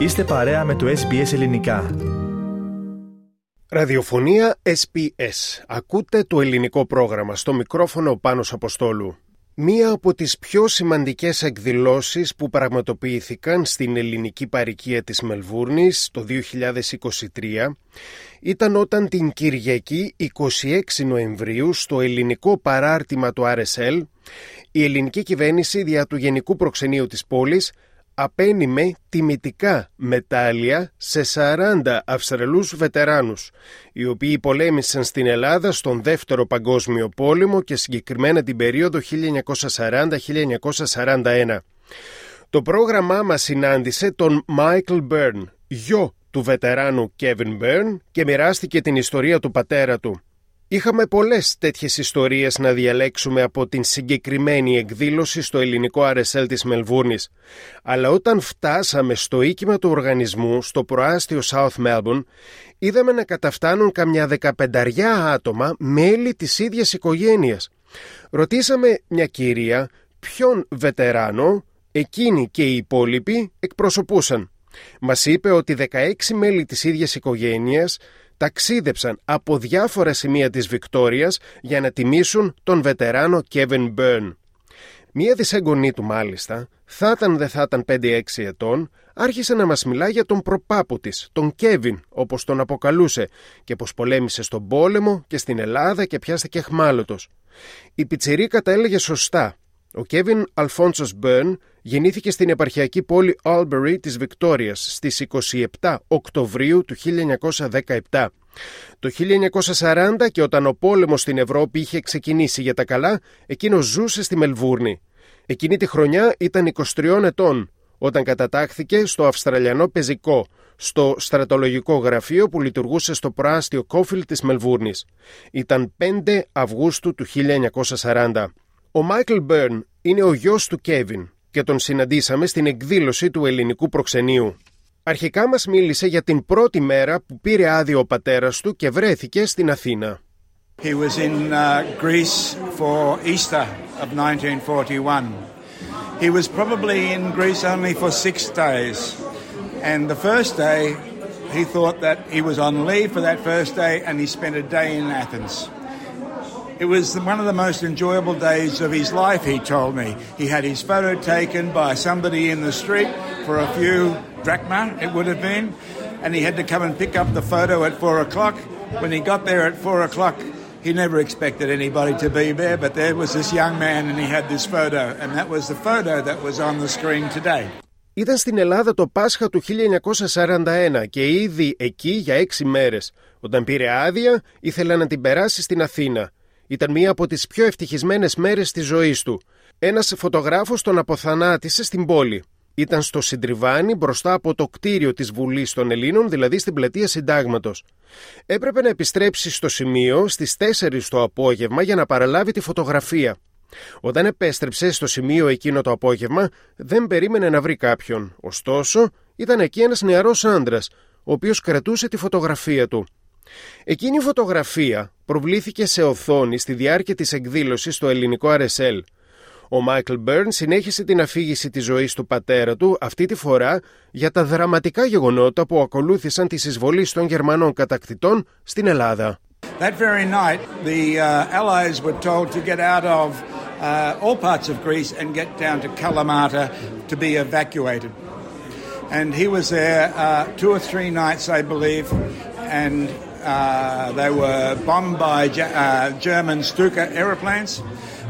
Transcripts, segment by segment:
Είστε παρέα με το SBS Ελληνικά. Ραδιοφωνία SBS. Ακούτε το ελληνικό πρόγραμμα στο μικρόφωνο Πάνος Αποστόλου. Μία από τις πιο σημαντικές εκδηλώσεις που πραγματοποιήθηκαν στην ελληνική παροικία της Μελβούρνης το 2023 ήταν όταν την Κυριακή 26 Νοεμβρίου στο ελληνικό παράρτημα του RSL η ελληνική κυβέρνηση δια του Γενικού Προξενείου της πόλης απένιμε τιμητικά μετάλλια σε 40 Αυστραλούς βετεράνους, οι οποίοι πολέμησαν στην Ελλάδα στον Δεύτερο Παγκόσμιο Πόλεμο και συγκεκριμένα την περίοδο 1940-1941. Το πρόγραμμά μας συνάντησε τον Μάικλ Μπέρν, γιο του βετεράνου Κέβιν Μπέρν και μοιράστηκε την ιστορία του πατέρα του. Είχαμε πολλές τέτοιες ιστορίες να διαλέξουμε από την συγκεκριμένη εκδήλωση στο ελληνικό RSL της Μελβούρνης. Αλλά όταν φτάσαμε στο οίκημα του οργανισμού στο προάστιο South Melbourne, είδαμε να καταφτάνουν καμιά δεκαπενταριά άτομα μέλη της ίδιας οικογένειας. Ρωτήσαμε μια κυρία ποιον βετεράνο εκείνοι και οι υπόλοιποι εκπροσωπούσαν. Μας είπε ότι 16 μέλη της ίδιας οικογένειας ταξίδεψαν από διάφορα σημεία της Βικτόριας για να τιμήσουν τον βετεράνο Kevin Byrne. Μία δισέγγονή του μάλιστα, θα ήταν δεν θα ήταν 5-6 ετών, άρχισε να μας μιλά για τον προπάπο της, τον Κέβιν, όπως τον αποκαλούσε, και πως πολέμησε στον πόλεμο και στην Ελλάδα και πιάστηκε εχμάλωτος. Η πιτσιρίκα τα έλεγε σωστά. Ο Κέβιν Αλφόνσος Μπέρν γεννήθηκε στην επαρχιακή πόλη Albury της Βικτόριας στις 27 Οκτωβρίου του 1917. Το 1940 και όταν ο πόλεμος στην Ευρώπη είχε ξεκινήσει για τα καλά, εκείνος ζούσε στη Μελβούρνη. Εκείνη τη χρονιά ήταν 23 ετών, όταν κατατάχθηκε στο Αυστραλιανό Πεζικό, στο στρατολογικό γραφείο που λειτουργούσε στο προάστιο Κόφιλ της Μελβούρνης. Ήταν 5 Αυγούστου του 1940. Ο Μάικλ Μπέρν είναι ο γιος του Κέβιν και τον συναντήσαμε στην εκδήλωση του ελληνικού προξενείου. Αρχικά μας μίλησε για την πρώτη μέρα που πήρε άδειο ο πατέρας του και βρέθηκε στην Αθήνα. He was in uh, Greece for Easter of 1941. He was probably in Greece only for six days. And the first day, he thought that he was on leave for that first day and he spent a day in Athens. It was one of the most enjoyable days of his life, he told me. He had his photo taken by somebody in the street for a few drachma, it would have been, and he had to come and pick up the photo at four o'clock. When he got there at four o'clock, he never expected anybody to be there, but there was this young man and he had this photo, and that was the photo that was on the screen today. Ήταν στην Ελλάδα το Πάσχα του 1941 και ήδη εκεί για έξι μέρες. Όταν πήρε άδεια, ήθελε να την περάσει στην Αθήνα. Ήταν μία από τις πιο ευτυχισμένες μέρες της ζωής του. Ένας φωτογράφος τον αποθανάτησε στην πόλη. Ήταν στο Συντριβάνι μπροστά από το κτίριο της Βουλής των Ελλήνων, δηλαδή στην πλατεία Συντάγματος. Έπρεπε να επιστρέψει στο σημείο στις 4 το απόγευμα για να παραλάβει τη φωτογραφία. Όταν επέστρεψε στο σημείο εκείνο το απόγευμα, δεν περίμενε να βρει κάποιον. Ωστόσο, ήταν εκεί ένας νεαρός άντρας, ο οποίος κρατούσε τη φωτογραφία του. Εκείνη η φωτογραφία προβλήθηκε σε οθόνη στη διάρκεια της εκδήλωσης στο ελληνικό RSL. Ο Μάικλ Μπέρν συνέχισε την αφήγηση της ζωής του πατέρα του, αυτή τη φορά για τα δραματικά γεγονότα που ακολούθησαν τις εισβολής των Γερμανών κατακτητών στην Ελλάδα. That very night, the uh, Allies were told to get out of uh, all parts of Greece and get down to Kalamata to be evacuated. And he was there uh, two or three nights, I believe, and uh, they were bombed by J- uh, German Stuka aeroplanes,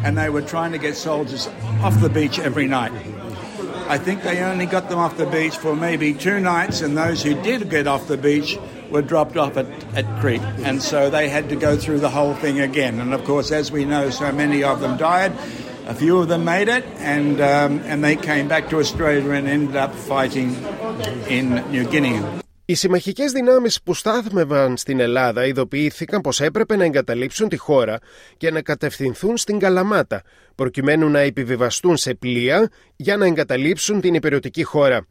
and they were trying to get soldiers off the beach every night. I think they only got them off the beach for maybe two nights, and those who did get off the beach were dropped off at, at Crete. And so they had to go through the whole thing again. And of course, as we know, so many of them died. A few of them made it, and, um, and they came back to Australia and ended up fighting in New Guinea. Οι συμμαχικές δυνάμεις που στάθμευαν στην Ελλάδα ειδοποιήθηκαν πως έπρεπε να εγκαταλείψουν τη χώρα και να κατευθυνθούν στην Καλαμάτα, προκειμένου να επιβιβαστούν σε πλοία για να εγκαταλείψουν την υπηρετική χώρα.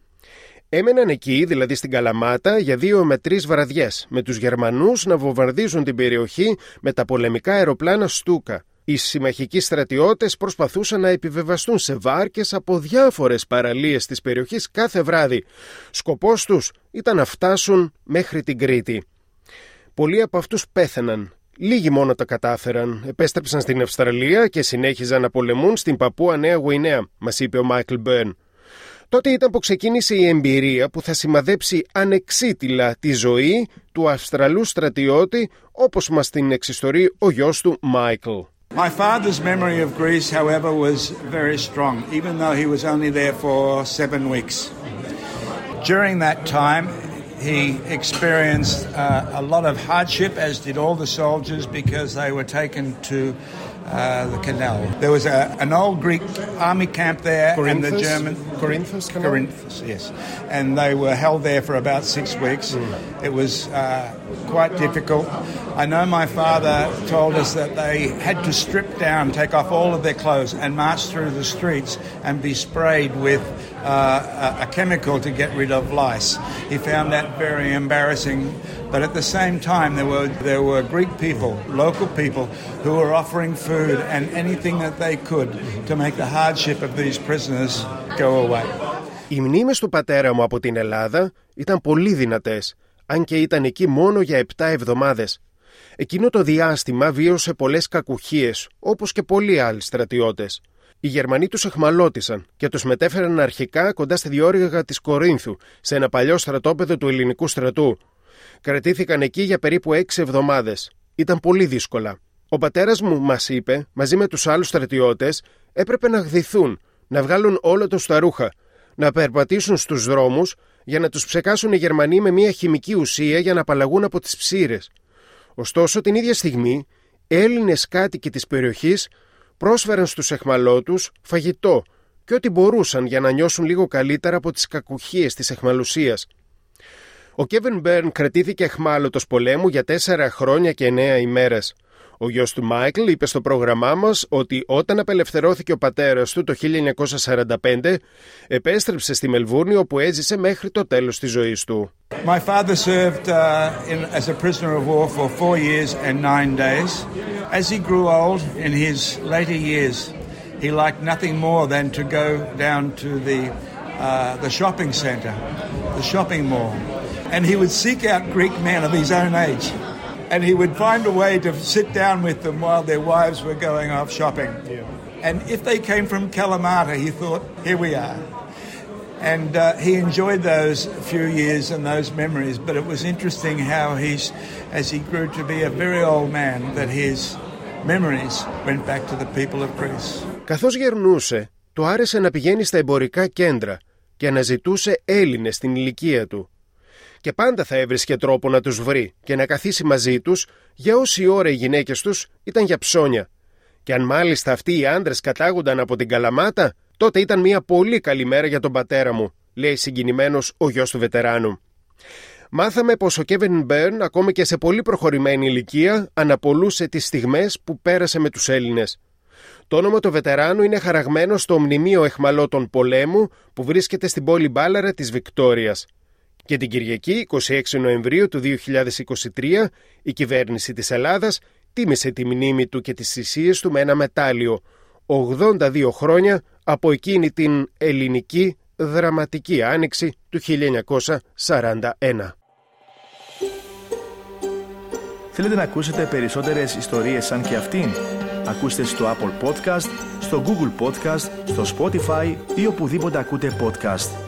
Έμεναν εκεί, δηλαδή στην Καλαμάτα, για δύο με τρεις βραδιές, με τους Γερμανούς να βομβαρδίζουν την περιοχή με τα πολεμικά αεροπλάνα Στούκα. Οι συμμαχικοί στρατιώτες προσπαθούσαν να επιβεβαστούν σε βάρκες από διάφορες παραλίες της περιοχής κάθε βράδυ. Σκοπός τους ήταν να φτάσουν μέχρι την Κρήτη. Πολλοί από αυτούς πέθαναν. Λίγοι μόνο τα κατάφεραν. Επέστρεψαν στην Αυστραλία και συνέχιζαν να πολεμούν στην Παππούα Νέα Γουινέα, μας είπε ο Μάικλ Μπέρν. Τότε ήταν που ξεκίνησε η εμπειρία που θα σημαδέψει ανεξίτηλα τη ζωή του Αυστραλού στρατιώτη όπως μας την εξιστορεί ο γιος του Μάικλ. My father's memory of Greece, however, was very strong, even though he was only there for seven weeks. During that time, he experienced uh, a lot of hardship, as did all the soldiers, because they were taken to uh, the canal. There was a, an old Greek army camp there, and the German Corinthus, Corinthus, yes, and they were held there for about six weeks. Mm. It was uh, quite difficult. I know my father told us that they had to strip down, take off all of their clothes, and march through the streets and be sprayed with uh, a, a chemical to get rid of lice. He found that very embarrassing. But at the same time, there were, there were Greek people, local people, who were offering food and anything that they could to make the hardship of these prisoners go away. Οι μνήμες του πατέρα μου από την Ελλάδα ήταν πολύ δυνατές, αν και ήταν εκεί μόνο για 7 εβδομάδες. Εκείνο το διάστημα βίωσε πολλές κακουχίες, όπως και πολλοί άλλοι στρατιώτες. Οι Γερμανοί τους εχμαλώτησαν και τους μετέφεραν αρχικά κοντά στη διόρυγα της Κορίνθου, σε ένα παλιό στρατόπεδο του ελληνικού στρατού, Κρατήθηκαν εκεί για περίπου έξι εβδομάδες. Ήταν πολύ δύσκολα. Ο πατέρας μου μας είπε, μαζί με τους άλλους στρατιώτες, έπρεπε να γδυθούν, να βγάλουν όλα του τα ρούχα, να περπατήσουν στους δρόμους για να τους ψεκάσουν οι Γερμανοί με μια χημική ουσία για να απαλλαγούν από τις ψήρες. Ωστόσο, την ίδια στιγμή, Έλληνες κάτοικοι της περιοχής πρόσφεραν στους εχμαλώτους φαγητό και ό,τι μπορούσαν για να νιώσουν λίγο καλύτερα από τις κακουχίες της εχμαλουσίας. Ο Κέβιν Μπέρν κρατήθηκε εχμάλωτος πολέμου για τέσσερα χρόνια και εννέα ημέρες. Ο γιος του Μάικλ είπε στο πρόγραμμά μας ότι όταν απελευθερώθηκε ο πατέρας του το 1945 επέστρεψε στη Μελβούρνη όπου έζησε μέχρι το τέλος της ζωής του. My father served uh, in, as a prisoner of war for four years and nine days. As he grew old in his later years, he liked nothing more than to go down to the, uh, the shopping center, the shopping mall. and he would seek out Greek men of his own age. And he would find a way to sit down with them while their wives were going off shopping. Yeah. And if they came from Kalamata, he thought, here we are. And uh, he enjoyed those few years and those memories. But it was interesting how he's, as he grew to be a very old man, that his memories went back to the people of Greece. Καθώς γερνούσε, του άρεσε να πηγαίνει στα εμπορικά κέντρα και αναζητούσε Έλληνες στην ηλικία του και πάντα θα έβρισκε τρόπο να τους βρει και να καθίσει μαζί τους για όση ώρα οι γυναίκες τους ήταν για ψώνια. Και αν μάλιστα αυτοί οι άντρες κατάγονταν από την Καλαμάτα, τότε ήταν μια πολύ καλή μέρα για τον πατέρα μου, λέει συγκινημένος ο γιος του βετεράνου. Μάθαμε πως ο Κέβιν Μπέρν, ακόμη και σε πολύ προχωρημένη ηλικία, αναπολούσε τις στιγμές που πέρασε με τους Έλληνες. Το όνομα του βετεράνου είναι χαραγμένο στο μνημείο εχμαλώτων πολέμου που βρίσκεται στην πόλη Μπάλαρα της Βικτόριας. Και την Κυριακή, 26 Νοεμβρίου του 2023, η κυβέρνηση της Ελλάδας τίμησε τη μνήμη του και τις θυσίες του με ένα μετάλλιο 82 χρόνια από εκείνη την ελληνική δραματική άνοιξη του 1941. Θέλετε να ακούσετε περισσότερες ιστορίες σαν και αυτήν; Ακούστε στο Apple Podcast, στο Google Podcast, στο Spotify ή οπουδήποτε ακούτε podcast.